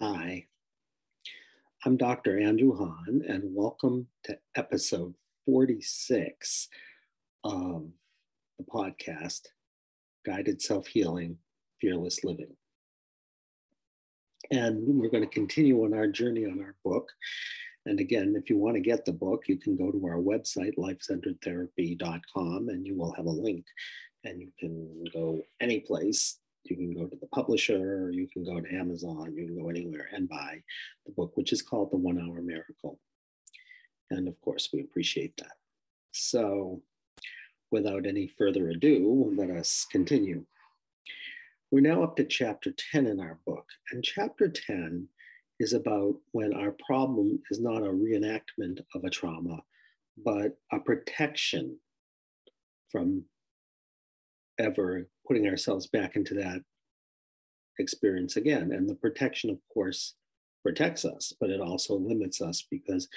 Hi, I'm Dr. Andrew Hahn, and welcome to episode 46 of the podcast Guided Self Healing Fearless Living. And we're going to continue on our journey on our book. And again, if you want to get the book, you can go to our website, lifecenteredtherapy.com, and you will have a link. And you can go any place you can go to the publisher, you can go to Amazon, you can go anywhere and buy the book, which is called The One Hour Miracle. And of course, we appreciate that. So, without any further ado, let us continue. We're now up to chapter 10 in our book. And chapter 10 is about when our problem is not a reenactment of a trauma, but a protection from ever putting ourselves back into that experience again. And the protection, of course, protects us, but it also limits us because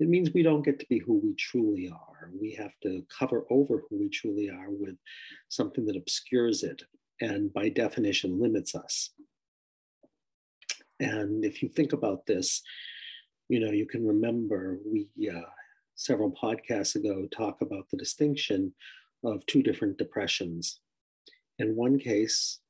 it means we don't get to be who we truly are. We have to cover over who we truly are with something that obscures it and, by definition, limits us. And if you think about this, you know, you can remember we, uh, several podcasts ago, talk about the distinction of two different depressions in one case,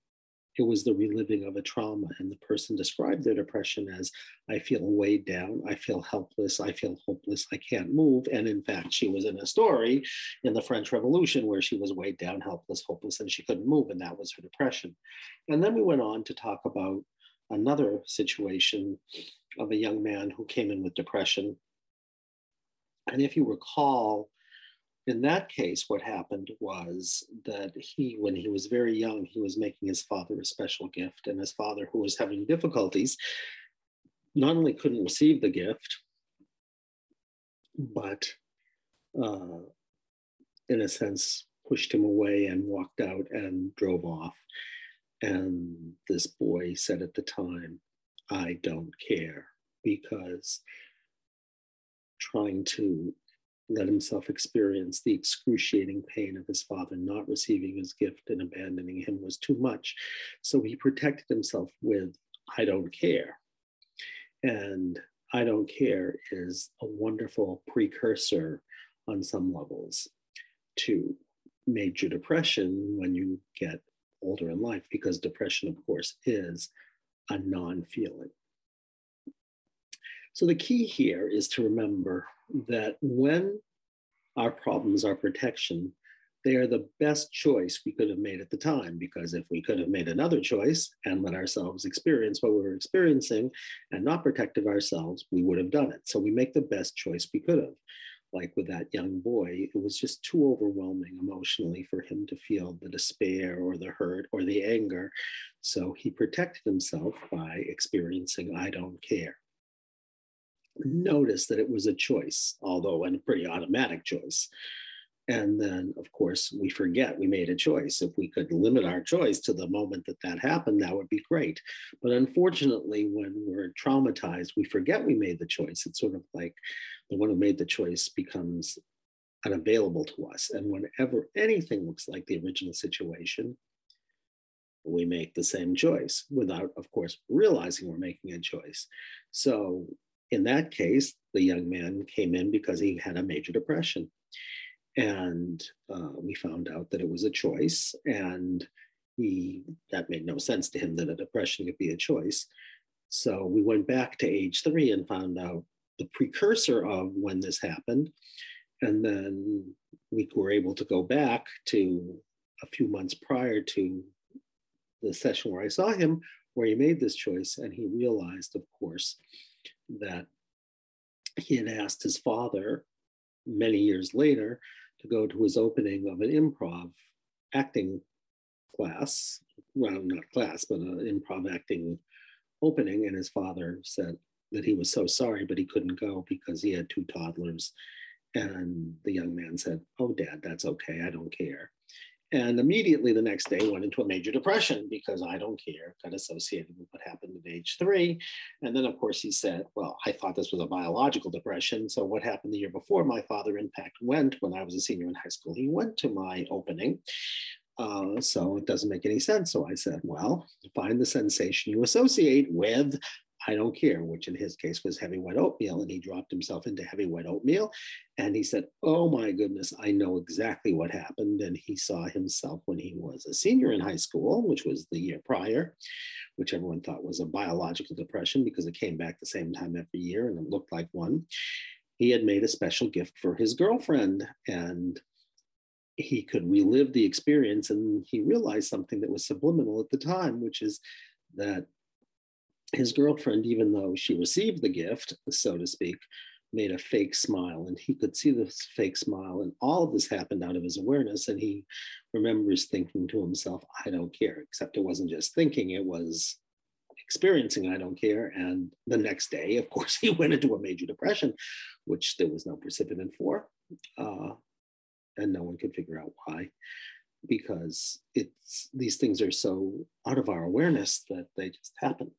it was the reliving of a trauma, and the person described their depression as I feel weighed down, I feel helpless, I feel hopeless, I can't move. And in fact, she was in a story in the French Revolution where she was weighed down, helpless, hopeless, and she couldn't move, and that was her depression. And then we went on to talk about another situation of a young man who came in with depression. And if you recall, in that case, what happened was that he, when he was very young, he was making his father a special gift. And his father, who was having difficulties, not only couldn't receive the gift, but uh, in a sense, pushed him away and walked out and drove off. And this boy said at the time, I don't care, because trying to let himself experience the excruciating pain of his father not receiving his gift and abandoning him was too much. So he protected himself with, I don't care. And I don't care is a wonderful precursor on some levels to major depression when you get older in life, because depression, of course, is a non feeling. So the key here is to remember that when our problems are protection, they are the best choice we could have made at the time. Because if we could have made another choice and let ourselves experience what we were experiencing and not protected ourselves, we would have done it. So we make the best choice we could have. Like with that young boy, it was just too overwhelming emotionally for him to feel the despair or the hurt or the anger. So he protected himself by experiencing, I don't care notice that it was a choice, although a pretty automatic choice. And then, of course, we forget we made a choice. If we could limit our choice to the moment that that happened, that would be great. But unfortunately, when we're traumatized, we forget we made the choice. It's sort of like the one who made the choice becomes unavailable to us. And whenever anything looks like the original situation, we make the same choice without, of course, realizing we're making a choice. So in that case, the young man came in because he had a major depression. And uh, we found out that it was a choice. And he, that made no sense to him that a depression could be a choice. So we went back to age three and found out the precursor of when this happened. And then we were able to go back to a few months prior to the session where I saw him, where he made this choice. And he realized, of course, that he had asked his father many years later to go to his opening of an improv acting class. Well, not class, but an improv acting opening. And his father said that he was so sorry, but he couldn't go because he had two toddlers. And the young man said, Oh, dad, that's okay. I don't care. And immediately the next day went into a major depression because I don't care, got associated with what happened at age three. And then, of course, he said, Well, I thought this was a biological depression. So, what happened the year before? My father, in fact, went when I was a senior in high school. He went to my opening. Uh, so, it doesn't make any sense. So, I said, Well, find the sensation you associate with I don't care, which in his case was heavy wet oatmeal. And he dropped himself into heavy wet oatmeal. And he said, Oh my goodness, I know exactly what happened. And he saw himself when he was a senior in high school, which was the year prior, which everyone thought was a biological depression because it came back the same time every year and it looked like one. He had made a special gift for his girlfriend. And he could relive the experience and he realized something that was subliminal at the time which is that his girlfriend, even though she received the gift, so to speak, made a fake smile. And he could see this fake smile. And all of this happened out of his awareness. And he remembers thinking to himself, I don't care, except it wasn't just thinking, it was experiencing I don't care. And the next day, of course, he went into a major depression, which there was no precipitant for. Uh, and no one could figure out why because it's these things are so out of our awareness that they just happen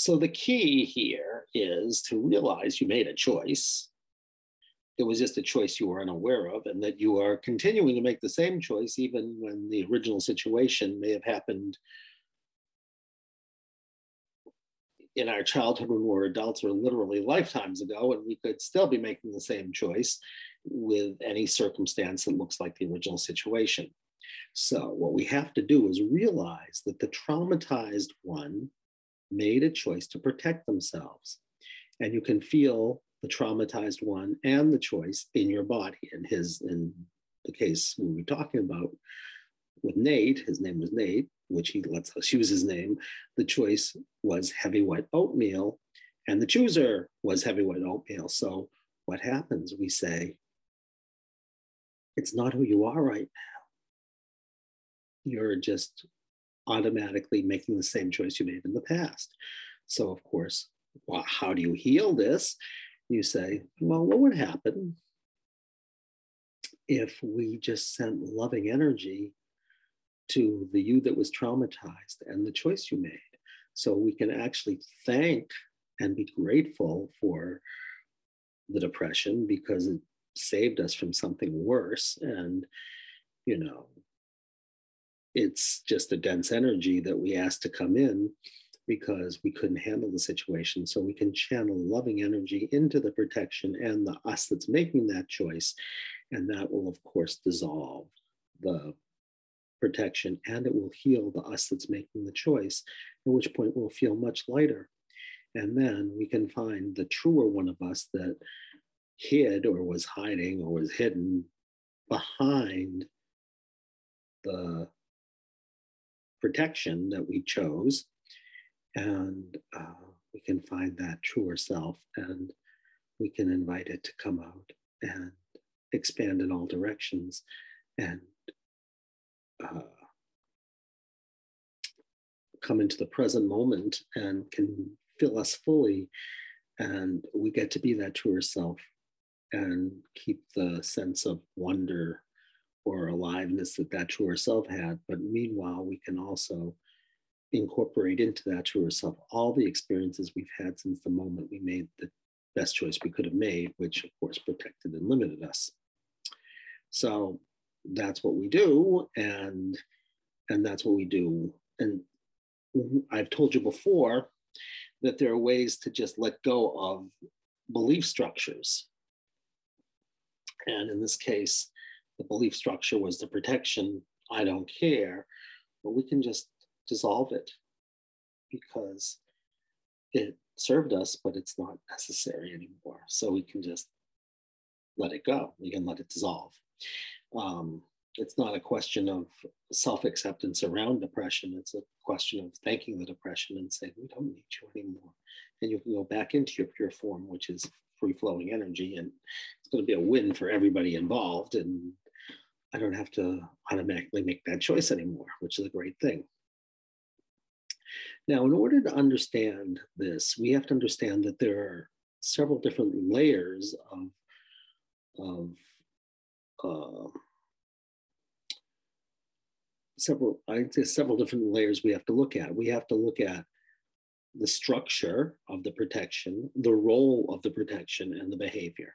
so the key here is to realize you made a choice. It was just a choice you were unaware of, and that you are continuing to make the same choice even when the original situation may have happened in our childhood when we were adults or literally lifetimes ago, and we could still be making the same choice with any circumstance that looks like the original situation. So, what we have to do is realize that the traumatized one made a choice to protect themselves. And you can feel the traumatized one and the choice in your body. In his, in the case we were talking about with Nate, his name was Nate, which he lets us use his name. The choice was heavy white oatmeal, and the chooser was heavy white oatmeal. So what happens? We say, it's not who you are right now. You're just automatically making the same choice you made in the past. So, of course, well, how do you heal this? You say, well, what would happen if we just sent loving energy to the you that was traumatized and the choice you made? So we can actually thank and be grateful for the depression because it saved us from something worse. And, you know, it's just a dense energy that we asked to come in because we couldn't handle the situation. So we can channel loving energy into the protection and the us that's making that choice. And that will, of course, dissolve the protection and it will heal the us that's making the choice, at which point we'll feel much lighter. And then we can find the truer one of us that hid or was hiding or was hidden behind the protection that we chose. And uh, we can find that truer self and we can invite it to come out and expand in all directions and uh, come into the present moment and can fill us fully. And we get to be that truer self and keep the sense of wonder or aliveness that that truer self had. But meanwhile, we can also incorporate into that truer self all the experiences we've had since the moment we made the best choice we could have made, which of course protected and limited us. So that's what we do, and and that's what we do. And I've told you before that there are ways to just let go of belief structures. And in this case, the belief structure was the protection, I don't care, but we can just dissolve it because it served us, but it's not necessary anymore. So we can just let it go. We can let it dissolve. Um, it's not a question of self acceptance around depression. It's a question of thanking the depression and saying, we don't need you anymore. And you can go back into your pure form, which is free flowing energy. And it's going to be a win for everybody involved. And I don't have to automatically make that choice anymore, which is a great thing. Now, in order to understand this, we have to understand that there are several different layers of, of uh, several, I'd say several different layers we have to look at. We have to look at the structure of the protection, the role of the protection, and the behavior.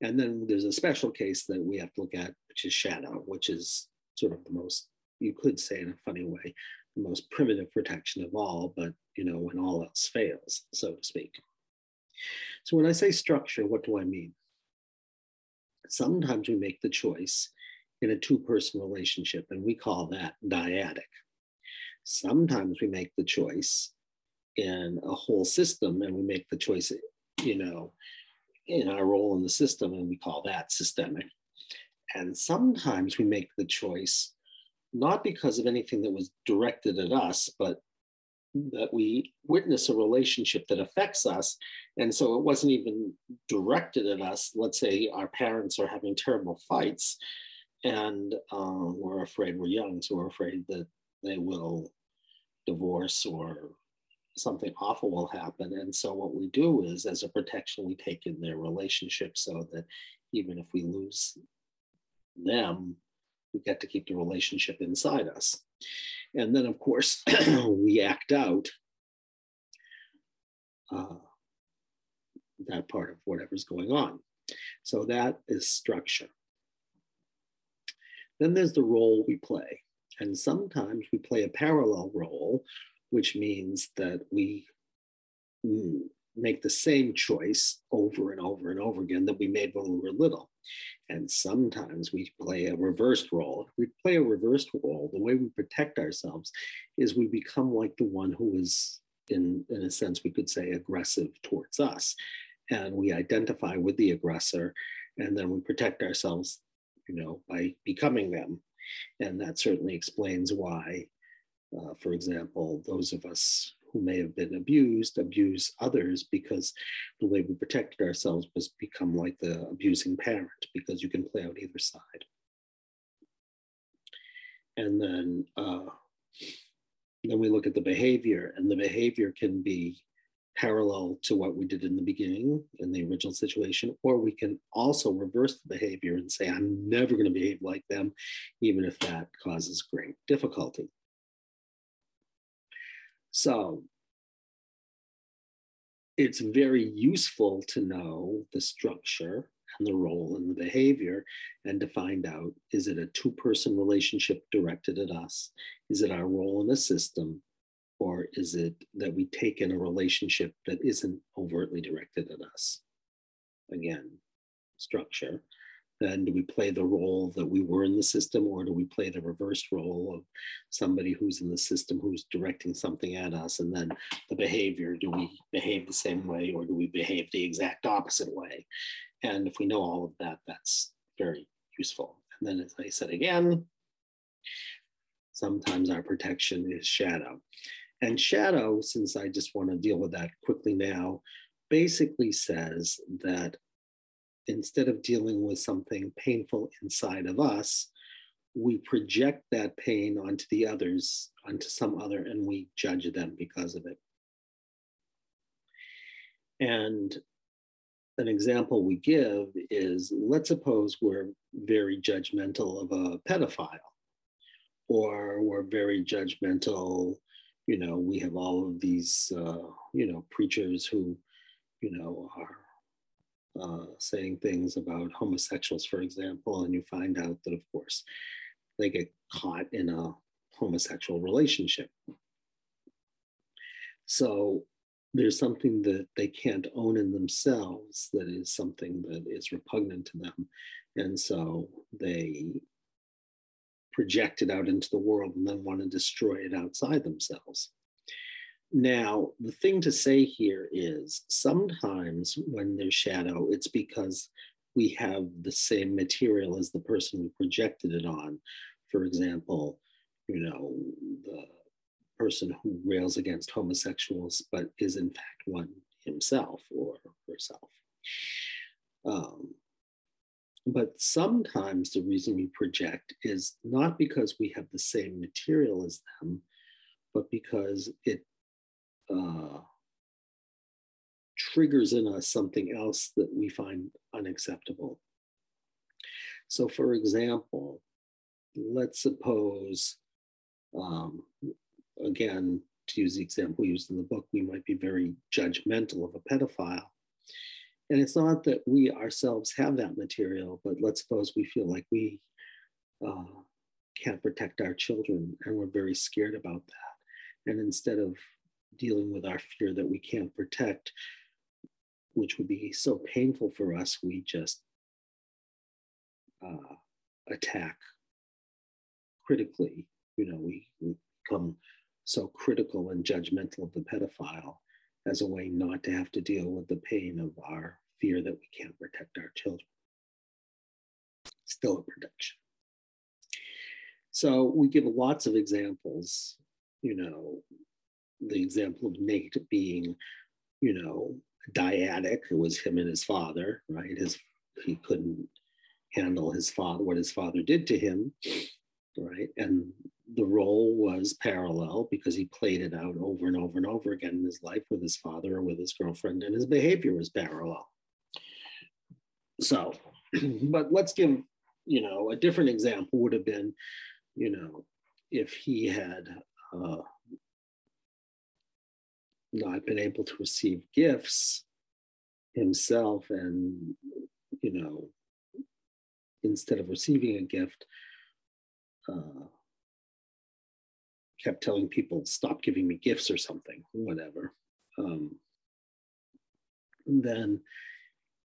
And then there's a special case that we have to look at, which is shadow, which is sort of the most you could say in a funny way, the most primitive protection of all, but you know, when all else fails, so to speak. So when I say structure, what do I mean? Sometimes we make the choice in a two-person relationship, and we call that dyadic. Sometimes we make the choice in a whole system, and we make the choice, you know, in our role in the system, and we call that systemic. And sometimes we make the choice not because of anything that was directed at us, but that we witness a relationship that affects us. And so it wasn't even directed at us. Let's say our parents are having terrible fights and um, we're afraid we're young, so we're afraid that they will divorce or something awful will happen. And so what we do is, as a protection, we take in their relationship so that even if we lose them, we get to keep the relationship inside us. And then, of course, we act out uh, that part of whatever's going on. So that is structure. Then there's the role we play. And sometimes we play a parallel role, which means that we make the same choice over and over and over again that we made when we were little. And sometimes we play a reversed role. If we play a reversed role, the way we protect ourselves is we become like the one who is, in, in a sense, we could say aggressive towards us. And we identify with the aggressor, and then we protect ourselves, you know, by becoming them. And that certainly explains why, uh, for example, those of us who may have been abused abuse others because the way we protected ourselves was become like the abusing parent because you can play out either side. And then uh, then we look at the behavior, and the behavior can be parallel to what we did in the beginning in the original situation, or we can also reverse the behavior and say, I'm never going to behave like them, even if that causes great difficulty. So it's very useful to know the structure and the role and the behavior and to find out is it a two person relationship directed at us? Is it our role in the system? Or is it that we take in a relationship that isn't overtly directed at us? Again, structure then do we play the role that we were in the system or do we play the reverse role of somebody who's in the system who's directing something at us and then the behavior do we behave the same way or do we behave the exact opposite way? And if we know all of that that's very useful. And then as i said again sometimes our protection is shadow. And shadow since i just want to deal with that quickly now basically says that instead of dealing with something painful inside of us, we project that pain onto the others, onto some other, and we judge them because of it. And an example we give is let's suppose we're very judgmental of a pedophile, or we're very judgmental, you know, we have all of these, uh, you know, preachers who, you know, are uh, saying things about homosexuals, for example, and you find out that, of course, they get caught in a homosexual relationship. So there's something that they can't own in themselves that is something that is repugnant to them. And so they project it out into the world and then want to destroy it outside themselves. Now, the thing to say here is sometimes when there's shadow, it's because we have the same material as the person we projected it on. For example, you know, the person who rails against homosexuals, but is in fact one himself or herself. Um, but sometimes the reason we project is not because we have the same material as them, but because it uh, triggers in us something else that we find unacceptable. So, for example, let's suppose, um, again, to use the example used in the book, we might be very judgmental of a pedophile. And it's not that we ourselves have that material, but let's suppose we feel like we uh, can't protect our children and we're very scared about that. And instead of dealing with our fear that we can't protect, which would be so painful for us, we just uh, attack critically. You know, we, we become so critical and judgmental of the pedophile as a way not to have to deal with the pain of our fear that we can't protect our children. Still a protection. So we give lots of examples, you know, the example of Nate being, you know, dyadic. It was him and his father, right? His he couldn't handle his father, what his father did to him, right? And the role was parallel because he played it out over and over and over again in his life with his father or with his girlfriend, and his behavior was parallel. So, but let's give, you know, a different example would have been, you know, if he had uh, not been able to receive gifts himself and, you know, instead of receiving a gift, uh, kept telling people, stop giving me gifts or something, whatever. Um, then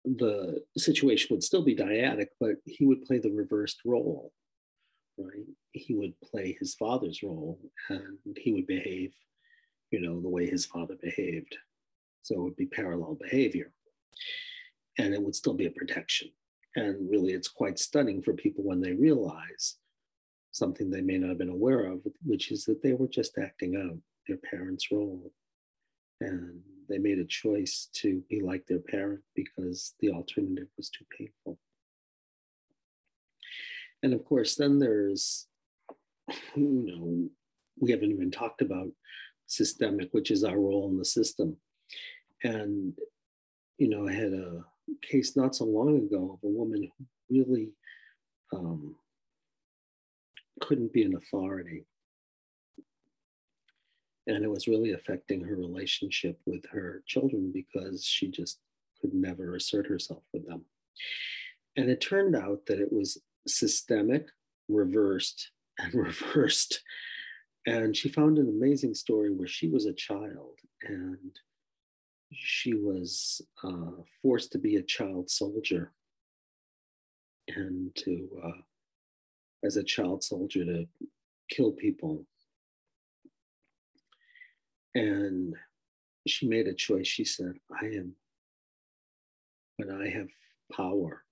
the situation would still be dyadic, but he would play the reversed role, right? He would play his father's role and he would behave, you know, the way his father behaved. So it would be parallel behavior. And it would still be a protection. And really, it's quite stunning for people when they realize something they may not have been aware of, which is that they were just acting out their parents' role. And they made a choice to be like their parent because the alternative was too painful. And of course, then there's, you know, we haven't even talked about systemic, which is our role in the system. And, you know, I had a case not so long ago of a woman who really um, couldn't be an authority. And it was really affecting her relationship with her children because she just could never assert herself with them. And it turned out that it was systemic, reversed, and reversed. And she found an amazing story where she was a child and she was uh, forced to be a child soldier and to uh, as a child soldier to kill people. And she made a choice. She said, I am, when I have power,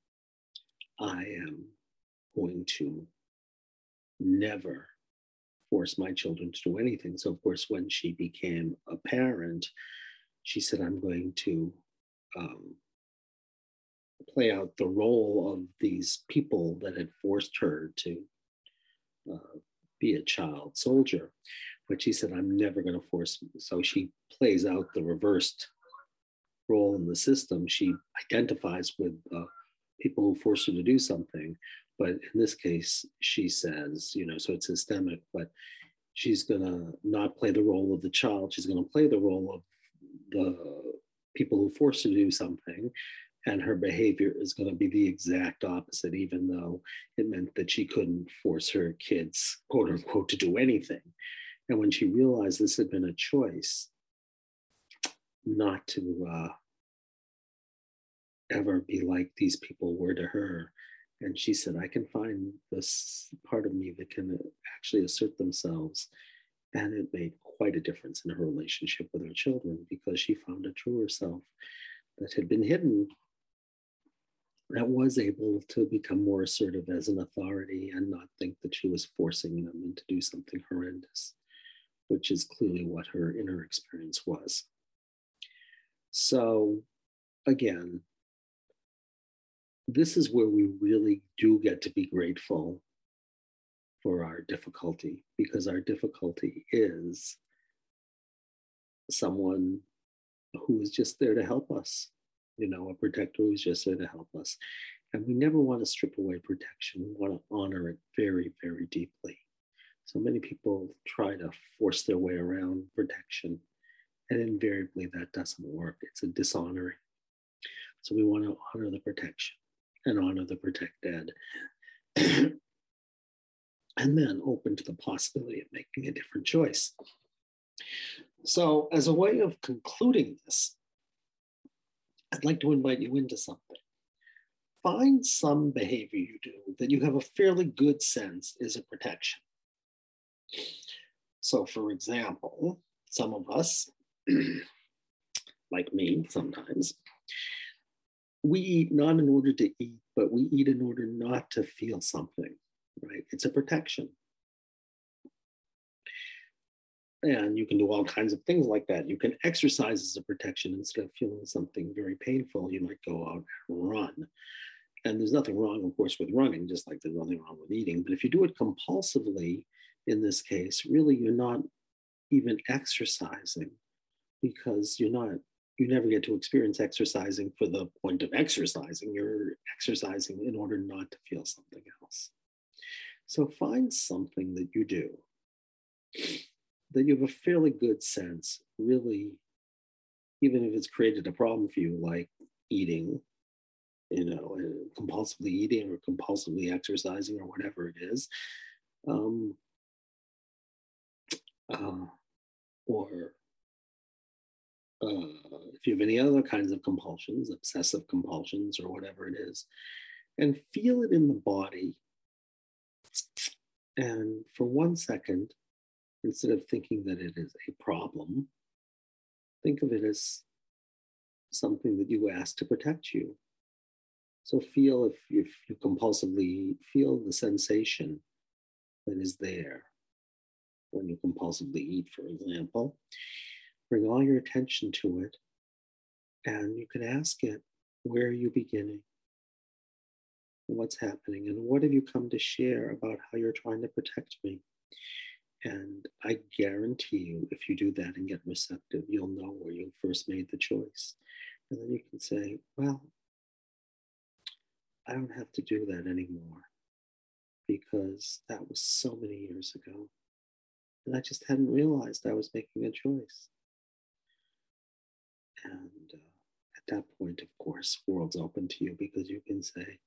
I am going to never force my children to do anything. So, of course, when she became a parent, she said, I'm going to um, play out the role of these people that had forced her to uh, be a child soldier. But she said, I'm never going to force. So she plays out the reversed role in the system. She identifies with uh, people who force her to do something. But in this case, she says, you know, so it's systemic, but she's going to not play the role of the child. She's going to play the role of the people who force her to do something and her behavior is going to be the exact opposite, even though it meant that she couldn't force her kids, quote unquote, to do anything. And when she realized this had been a choice, not to uh, ever be like these people were to her. And she said, I can find this part of me that can actually assert themselves. And it made quite a difference in her relationship with her children because she found a truer self that had been hidden that was able to become more assertive as an authority and not think that she was forcing them into do something horrendous, which is clearly what her inner experience was. So, again, this is where we really do get to be grateful for our difficulty because our difficulty is someone who is just there to help us you know, a protector who's just there to help us. And we never want to strip away protection. We want to honor it very, very deeply. So many people try to force their way around protection, and invariably that doesn't work. It's a dishonoring. So we want to honor the protection and honor the protected. and then open to the possibility of making a different choice. So, as a way of concluding this, I'd like to invite you into something. Find some behavior you do that you have a fairly good sense is a protection. So, for example, some of us, like me sometimes, we eat not in order to eat, but we eat in order not to feel something, right? It's a protection. And you can do all kinds of things like that. You can exercise as a protection instead of feeling something very painful. You might go out and run. And there's nothing wrong, of course, with running, just like there's nothing wrong with eating. But if you do it compulsively, in this case, really you're not even exercising because you're not, you never get to experience exercising for the point of exercising. You're exercising in order not to feel something else. So find something that you do that you have a fairly good sense, really, even if it's created a problem for you, like eating, you know, compulsively eating or compulsively exercising or whatever it is. Um, uh, or uh, if you have any other kinds of compulsions, obsessive compulsions or whatever it is, and feel it in the body. And for one second, instead of thinking that it is a problem, think of it as something that you ask to protect you. So feel if, if you compulsively feel the sensation that is there when you compulsively eat, for example, bring all your attention to it and you can ask it, where are you beginning? What's happening? And what have you come to share about how you're trying to protect me? And I guarantee you, if you do that and get receptive, you'll know where you first made the choice. And then you can say, well, I don't have to do that anymore because that was so many years ago. And I just hadn't realized I was making a choice. And uh, at that point, of course, world's open to you because you can say,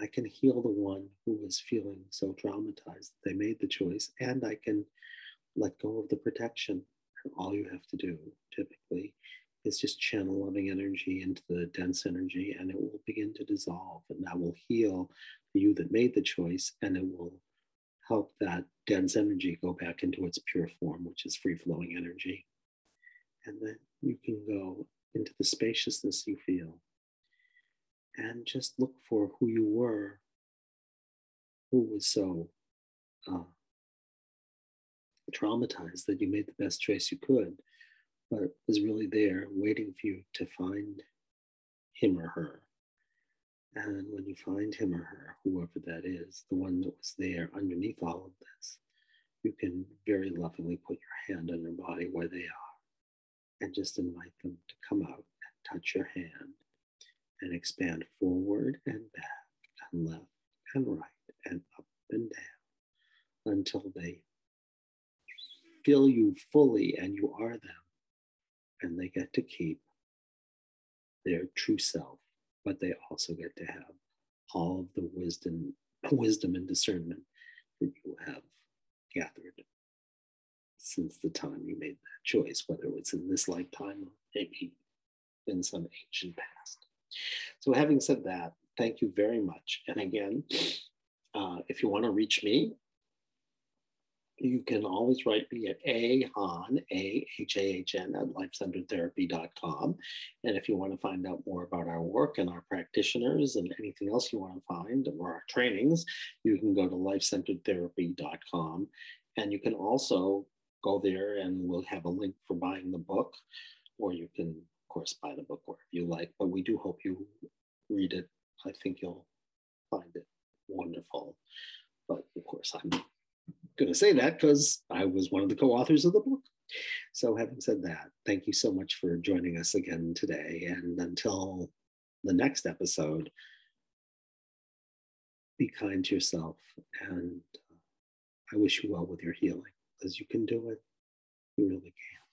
I can heal the one who was feeling so traumatized that they made the choice, and I can let go of the protection. And all you have to do typically is just channel loving energy into the dense energy, and it will begin to dissolve. And that will heal you that made the choice, and it will help that dense energy go back into its pure form, which is free flowing energy. And then you can go into the spaciousness you feel and just look for who you were, who was so uh, traumatized that you made the best choice you could, but was really there waiting for you to find him or her. And when you find him or her, whoever that is, the one that was there underneath all of this, you can very lovingly put your hand on their body where they are and just invite them to come out and touch your hand and expand forward and back and left and right and up and down until they fill you fully and you are them. And they get to keep their true self, but they also get to have all of the wisdom, wisdom and discernment that you have gathered since the time you made that choice, whether it's in this lifetime or maybe in some ancient past. So, having said that, thank you very much. And again, uh, if you want to reach me, you can always write me at ahahn, A-H-A-H-N, at lifecenteredtherapy.com. And if you want to find out more about our work and our practitioners and anything else you want to find or our trainings, you can go to lifecenteredtherapy.com. And you can also go there and we'll have a link for buying the book, or you can of course, buy the book wherever you like, but we do hope you read it. I think you'll find it wonderful. But of course, I'm going to say that because I was one of the co authors of the book. So, having said that, thank you so much for joining us again today. And until the next episode, be kind to yourself. And uh, I wish you well with your healing because you can do it. You really can.